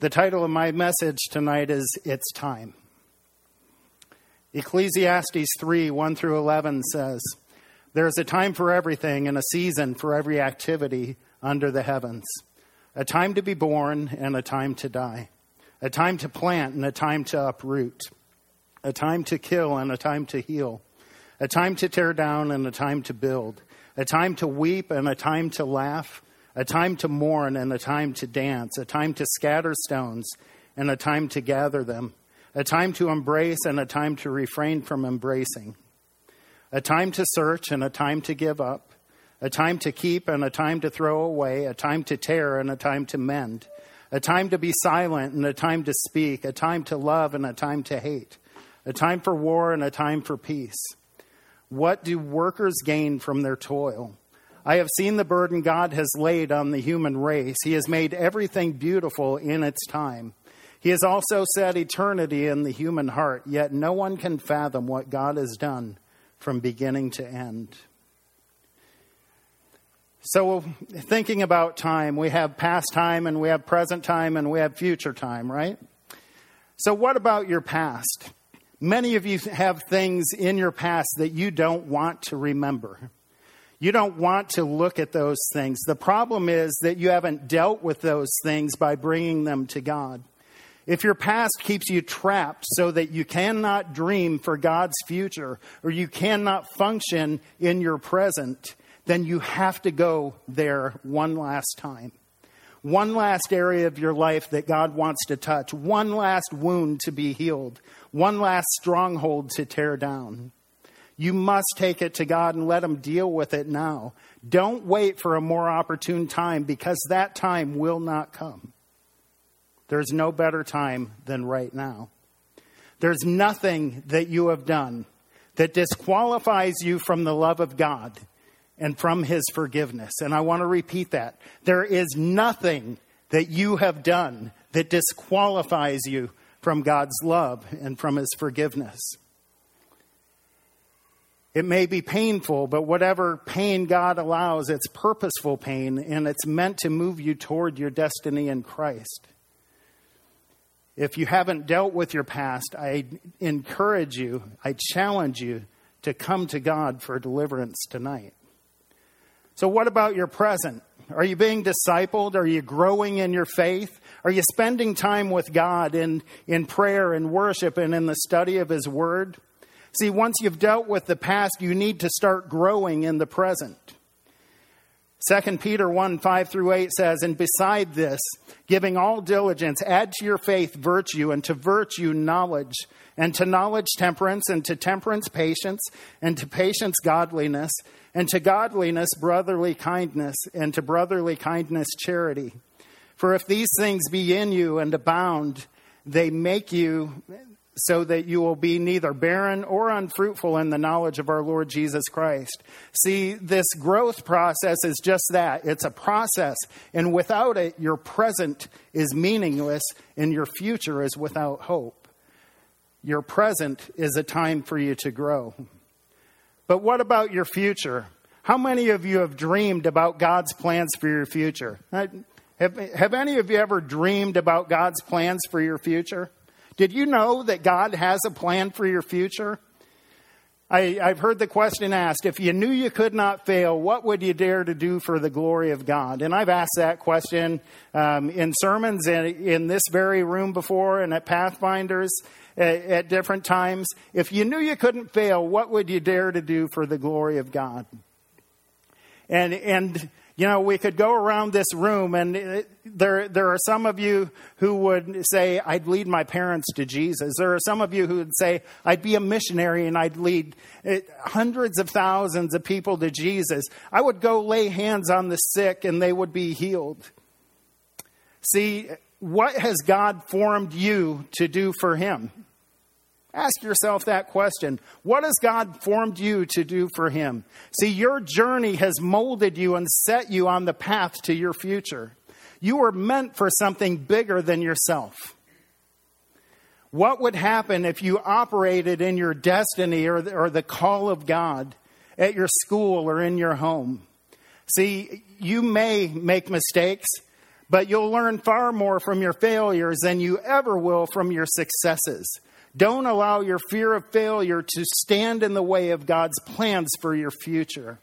The title of my message tonight is It's Time. Ecclesiastes 3 1 through 11 says, There is a time for everything and a season for every activity under the heavens, a time to be born and a time to die, a time to plant and a time to uproot, a time to kill and a time to heal, a time to tear down and a time to build, a time to weep and a time to laugh a time to mourn and a time to dance, a time to scatter stones and a time to gather them, a time to embrace and a time to refrain from embracing, a time to search and a time to give up, a time to keep and a time to throw away, a time to tear and a time to mend, a time to be silent and a time to speak, a time to love and a time to hate, a time for war and a time for peace. What do workers gain from their toil? I have seen the burden God has laid on the human race. He has made everything beautiful in its time. He has also set eternity in the human heart, yet no one can fathom what God has done from beginning to end. So, thinking about time, we have past time and we have present time and we have future time, right? So, what about your past? Many of you have things in your past that you don't want to remember. You don't want to look at those things. The problem is that you haven't dealt with those things by bringing them to God. If your past keeps you trapped so that you cannot dream for God's future or you cannot function in your present, then you have to go there one last time. One last area of your life that God wants to touch, one last wound to be healed, one last stronghold to tear down. You must take it to God and let Him deal with it now. Don't wait for a more opportune time because that time will not come. There's no better time than right now. There's nothing that you have done that disqualifies you from the love of God and from His forgiveness. And I want to repeat that. There is nothing that you have done that disqualifies you from God's love and from His forgiveness. It may be painful, but whatever pain God allows, it's purposeful pain and it's meant to move you toward your destiny in Christ. If you haven't dealt with your past, I encourage you, I challenge you to come to God for deliverance tonight. So, what about your present? Are you being discipled? Are you growing in your faith? Are you spending time with God in, in prayer and worship and in the study of His Word? See, once you've dealt with the past, you need to start growing in the present. 2 Peter 1 5 through 8 says, And beside this, giving all diligence, add to your faith virtue, and to virtue knowledge, and to knowledge temperance, and to temperance patience, and to patience godliness, and to godliness brotherly kindness, and to brotherly kindness charity. For if these things be in you and abound, they make you so that you will be neither barren or unfruitful in the knowledge of our Lord Jesus Christ. See, this growth process is just that it's a process, and without it, your present is meaningless and your future is without hope. Your present is a time for you to grow. But what about your future? How many of you have dreamed about God's plans for your future? Uh, have, have any of you ever dreamed about God's plans for your future? Did you know that God has a plan for your future? I, have heard the question asked if you knew you could not fail, what would you dare to do for the glory of God? And I've asked that question um, in sermons in, in, this very room before and at Pathfinders at, at different times. If you knew you couldn't fail, what would you dare to do for the glory of God? And, and you know, we could go around this room, and there, there are some of you who would say, I'd lead my parents to Jesus. There are some of you who would say, I'd be a missionary and I'd lead uh, hundreds of thousands of people to Jesus. I would go lay hands on the sick and they would be healed. See, what has God formed you to do for Him? Ask yourself that question. What has God formed you to do for Him? See, your journey has molded you and set you on the path to your future. You were meant for something bigger than yourself. What would happen if you operated in your destiny or the, or the call of God at your school or in your home? See, you may make mistakes, but you'll learn far more from your failures than you ever will from your successes. Don't allow your fear of failure to stand in the way of God's plans for your future.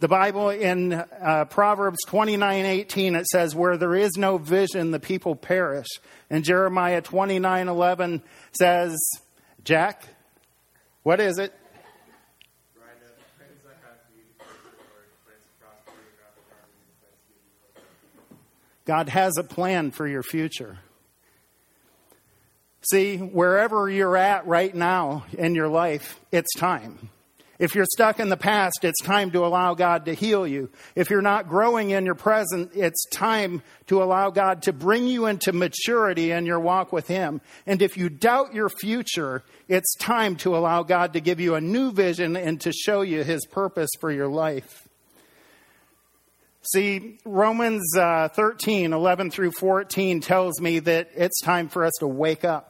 The Bible in uh, Proverbs 29 18, it says, Where there is no vision, the people perish. And Jeremiah 29 11 says, Jack, what is it? God has a plan for your future. See, wherever you're at right now in your life, it's time. If you're stuck in the past, it's time to allow God to heal you. If you're not growing in your present, it's time to allow God to bring you into maturity in your walk with Him. And if you doubt your future, it's time to allow God to give you a new vision and to show you His purpose for your life. See, Romans uh, 13, 11 through 14 tells me that it's time for us to wake up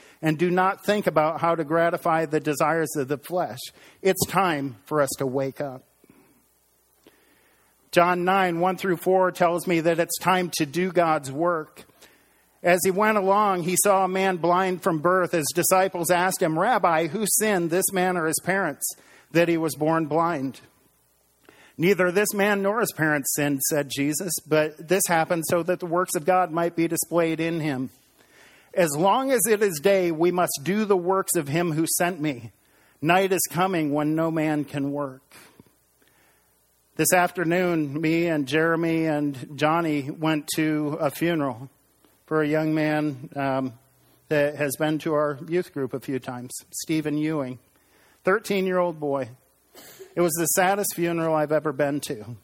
and do not think about how to gratify the desires of the flesh. It's time for us to wake up. John 9, 1 through 4 tells me that it's time to do God's work. As he went along, he saw a man blind from birth. His disciples asked him, Rabbi, who sinned, this man or his parents, that he was born blind? Neither this man nor his parents sinned, said Jesus, but this happened so that the works of God might be displayed in him. As long as it is day, we must do the works of him who sent me. Night is coming when no man can work. This afternoon, me and Jeremy and Johnny went to a funeral for a young man um, that has been to our youth group a few times, Stephen Ewing, 13 year old boy. It was the saddest funeral I've ever been to.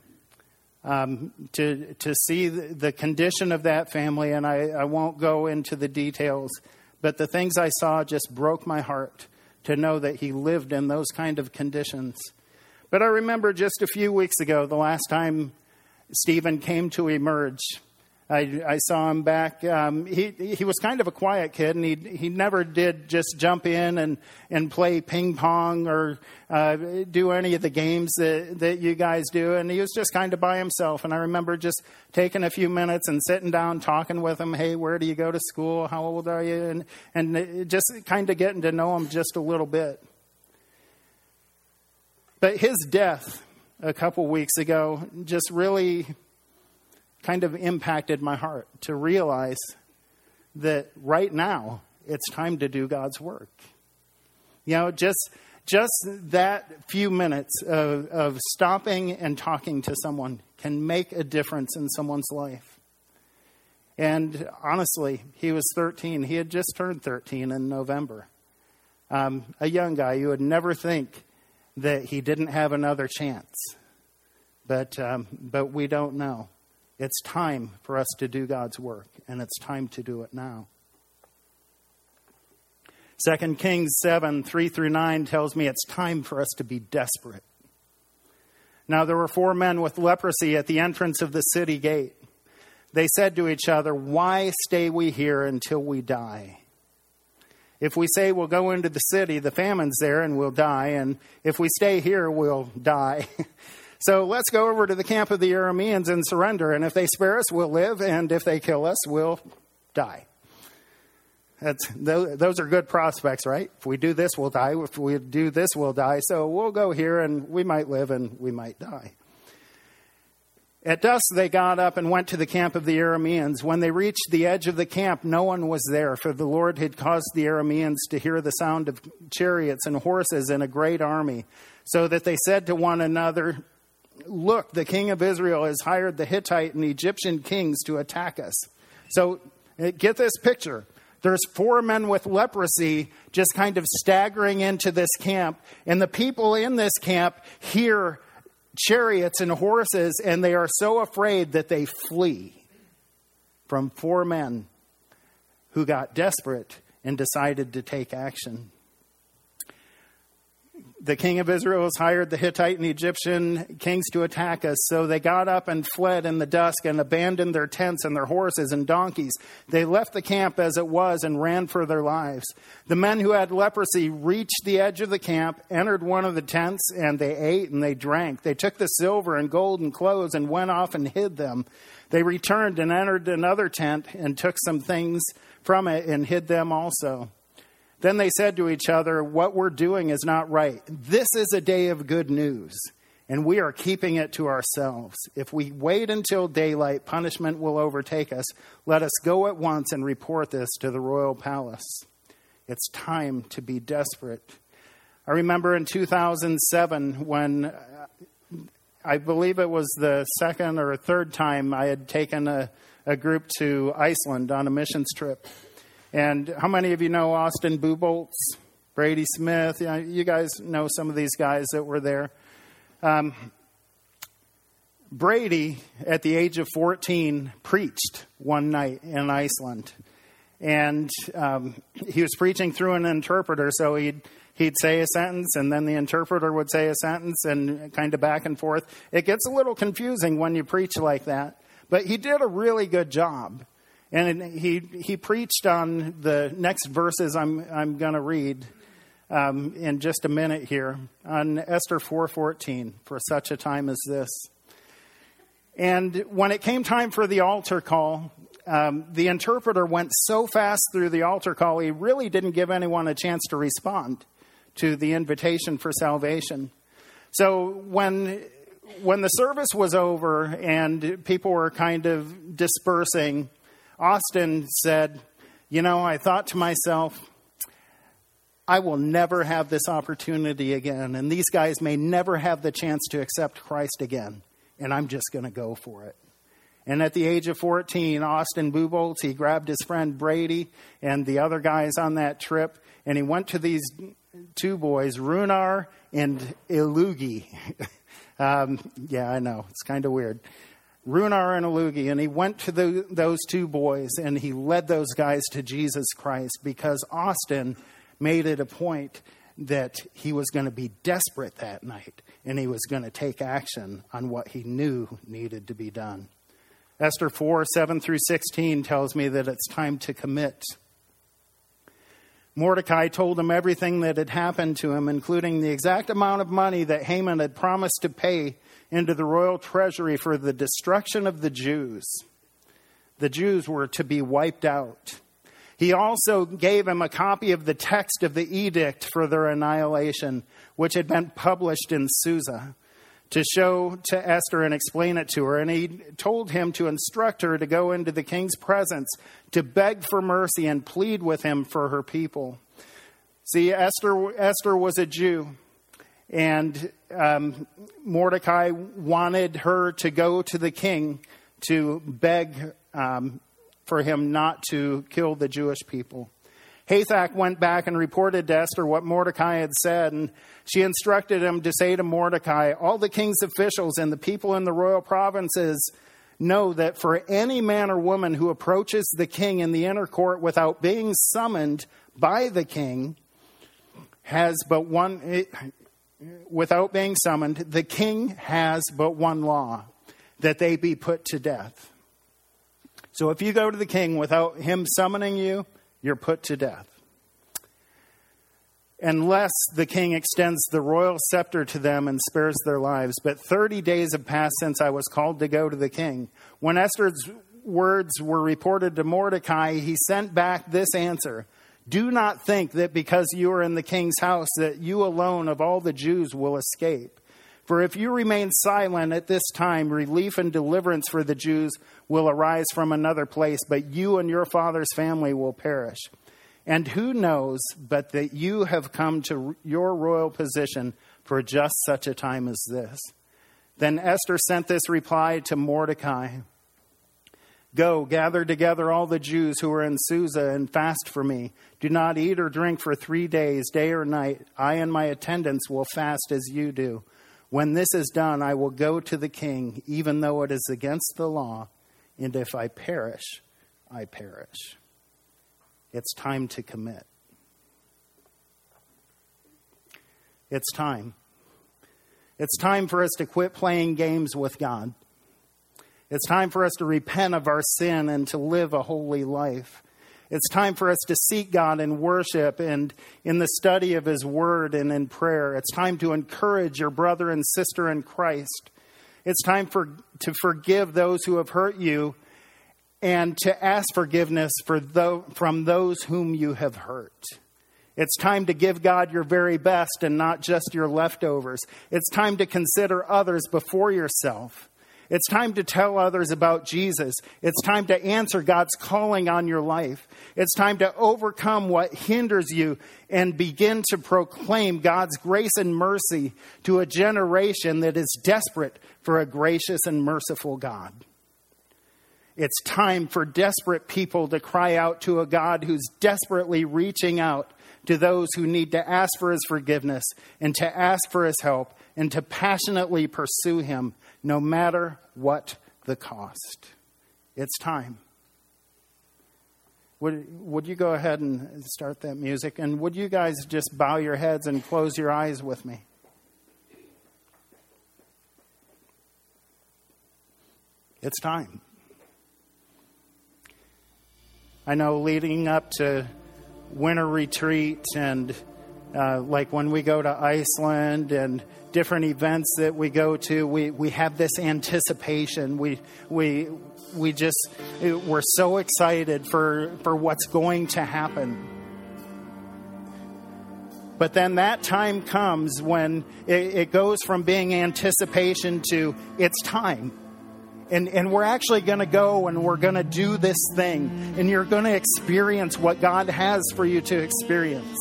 Um, to to see the condition of that family, and I, I won't go into the details, but the things I saw just broke my heart to know that he lived in those kind of conditions. But I remember just a few weeks ago, the last time Stephen came to emerge. I, I saw him back. Um, he he was kind of a quiet kid, and he he never did just jump in and, and play ping pong or uh, do any of the games that that you guys do. And he was just kind of by himself. And I remember just taking a few minutes and sitting down, talking with him. Hey, where do you go to school? How old are you? And and just kind of getting to know him just a little bit. But his death a couple weeks ago just really kind of impacted my heart to realize that right now it's time to do God's work. You know, just just that few minutes of, of stopping and talking to someone can make a difference in someone's life. And honestly, he was 13. He had just turned 13 in November. Um, a young guy you would never think that he didn't have another chance. But, um, but we don't know. It's time for us to do God's work, and it's time to do it now. 2 Kings 7 3 through 9 tells me it's time for us to be desperate. Now, there were four men with leprosy at the entrance of the city gate. They said to each other, Why stay we here until we die? If we say we'll go into the city, the famine's there and we'll die. And if we stay here, we'll die. so let's go over to the camp of the Arameans and surrender. And if they spare us, we'll live. And if they kill us, we'll die. That's, those are good prospects, right? If we do this, we'll die. If we do this, we'll die. So we'll go here and we might live and we might die. At dusk, they got up and went to the camp of the Arameans. When they reached the edge of the camp, no one was there, for the Lord had caused the Arameans to hear the sound of chariots and horses and a great army, so that they said to one another, Look, the king of Israel has hired the Hittite and Egyptian kings to attack us. So eh, get this picture. There's four men with leprosy just kind of staggering into this camp, and the people in this camp hear chariots and horses, and they are so afraid that they flee. from four men who got desperate and decided to take action the king of Israel has hired the Hittite and Egyptian kings to attack us. So they got up and fled in the dusk and abandoned their tents and their horses and donkeys. They left the camp as it was and ran for their lives. The men who had leprosy reached the edge of the camp, entered one of the tents, and they ate and they drank. They took the silver and gold and clothes and went off and hid them. They returned and entered another tent and took some things from it and hid them also. Then they said to each other, What we're doing is not right. This is a day of good news, and we are keeping it to ourselves. If we wait until daylight, punishment will overtake us. Let us go at once and report this to the royal palace. It's time to be desperate. I remember in 2007 when uh, I believe it was the second or third time I had taken a, a group to Iceland on a missions trip. And how many of you know Austin Buboltz, Brady Smith? You, know, you guys know some of these guys that were there. Um, Brady, at the age of 14, preached one night in Iceland. And um, he was preaching through an interpreter, so he'd, he'd say a sentence, and then the interpreter would say a sentence, and kind of back and forth. It gets a little confusing when you preach like that, but he did a really good job. And he, he preached on the next verses I'm, I'm going to read um, in just a minute here on Esther 4.14, for such a time as this. And when it came time for the altar call, um, the interpreter went so fast through the altar call, he really didn't give anyone a chance to respond to the invitation for salvation. So when when the service was over and people were kind of dispersing, Austin said, You know, I thought to myself, I will never have this opportunity again, and these guys may never have the chance to accept Christ again, and I'm just going to go for it. And at the age of 14, Austin Buboltz, he grabbed his friend Brady and the other guys on that trip, and he went to these two boys, Runar and Illugi. um, yeah, I know, it's kind of weird. Runar and Alugi, and he went to the, those two boys and he led those guys to Jesus Christ because Austin made it a point that he was going to be desperate that night and he was going to take action on what he knew needed to be done. Esther 4 7 through 16 tells me that it's time to commit. Mordecai told him everything that had happened to him, including the exact amount of money that Haman had promised to pay into the royal treasury for the destruction of the Jews. The Jews were to be wiped out. He also gave him a copy of the text of the edict for their annihilation, which had been published in Susa, to show to Esther and explain it to her. And he told him to instruct her to go into the king's presence to beg for mercy and plead with him for her people. See, Esther, Esther was a Jew. And um, Mordecai wanted her to go to the king to beg um, for him not to kill the Jewish people. Hathach went back and reported to Esther what Mordecai had said, and she instructed him to say to Mordecai, All the king's officials and the people in the royal provinces know that for any man or woman who approaches the king in the inner court without being summoned by the king has but one without being summoned, the king has but one law that they be put to death. So if you go to the king without him summoning you, you're put to death. Unless the king extends the royal scepter to them and spares their lives. But 30 days have passed since I was called to go to the king. When Esther's words were reported to Mordecai, he sent back this answer do not think that because you are in the king's house that you alone of all the Jews will escape. For if you remain silent at this time, relief and deliverance for the Jews will arise from another place, but you and your father's family will perish. And who knows but that you have come to your royal position for just such a time as this? Then Esther sent this reply to Mordecai. Go, gather together all the Jews who are in Susa and fast for me. Do not eat or drink for three days, day or night. I and my attendants will fast as you do. When this is done, I will go to the king, even though it is against the law, and if I perish, I perish. It's time to commit. It's time. It's time for us to quit playing games with God. It's time for us to repent of our sin and to live a holy life. It's time for us to seek God in worship and in the study of His Word and in prayer. It's time to encourage your brother and sister in Christ. It's time for, to forgive those who have hurt you and to ask forgiveness for from those whom you have hurt. It's time to give God your very best and not just your leftovers. It's time to consider others before yourself. It's time to tell others about Jesus. It's time to answer God's calling on your life. It's time to overcome what hinders you and begin to proclaim God's grace and mercy to a generation that is desperate for a gracious and merciful God. It's time for desperate people to cry out to a God who's desperately reaching out to those who need to ask for his forgiveness and to ask for his help and to passionately pursue him no matter what the cost. It's time. Would, would you go ahead and start that music? And would you guys just bow your heads and close your eyes with me? It's time. I know leading up to winter retreat and uh, like when we go to Iceland and different events that we go to, we, we have this anticipation. We, we, we just, we're so excited for, for what's going to happen. But then that time comes when it, it goes from being anticipation to it's time and, and we're actually going to go and we're going to do this thing, and you're going to experience what God has for you to experience.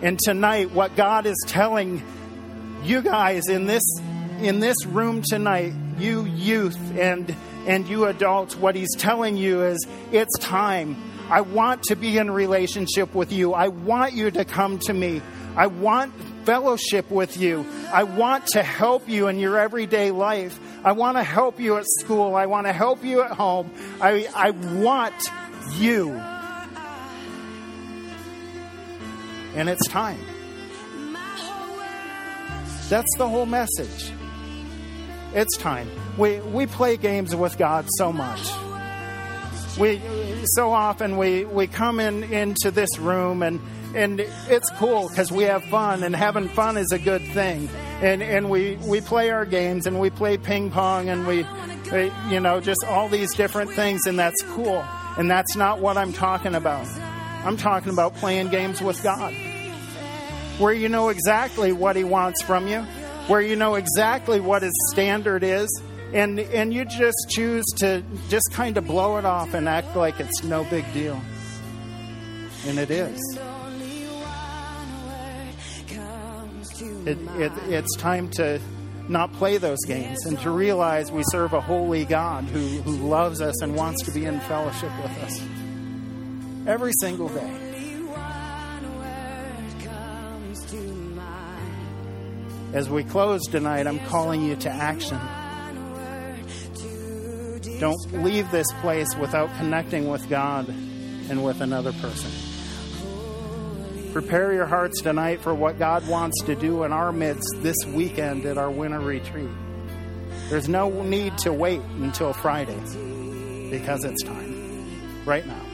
And tonight, what God is telling you guys in this in this room tonight, you youth and and you adults, what He's telling you is it's time. I want to be in relationship with you. I want you to come to me. I want fellowship with you. I want to help you in your everyday life. I want to help you at school. I want to help you at home. I, I want you. And it's time. That's the whole message. It's time. We, we play games with God so much. We so often we, we come in into this room and and it's cool because we have fun, and having fun is a good thing. And and we we play our games, and we play ping pong, and we, we you know just all these different things, and that's cool. And that's not what I'm talking about. I'm talking about playing games with God, where you know exactly what He wants from you, where you know exactly what His standard is, and and you just choose to just kind of blow it off and act like it's no big deal, and it is. It, it, it's time to not play those games and to realize we serve a holy God who, who loves us and wants to be in fellowship with us every single day. As we close tonight, I'm calling you to action. Don't leave this place without connecting with God and with another person. Prepare your hearts tonight for what God wants to do in our midst this weekend at our winter retreat. There's no need to wait until Friday because it's time right now.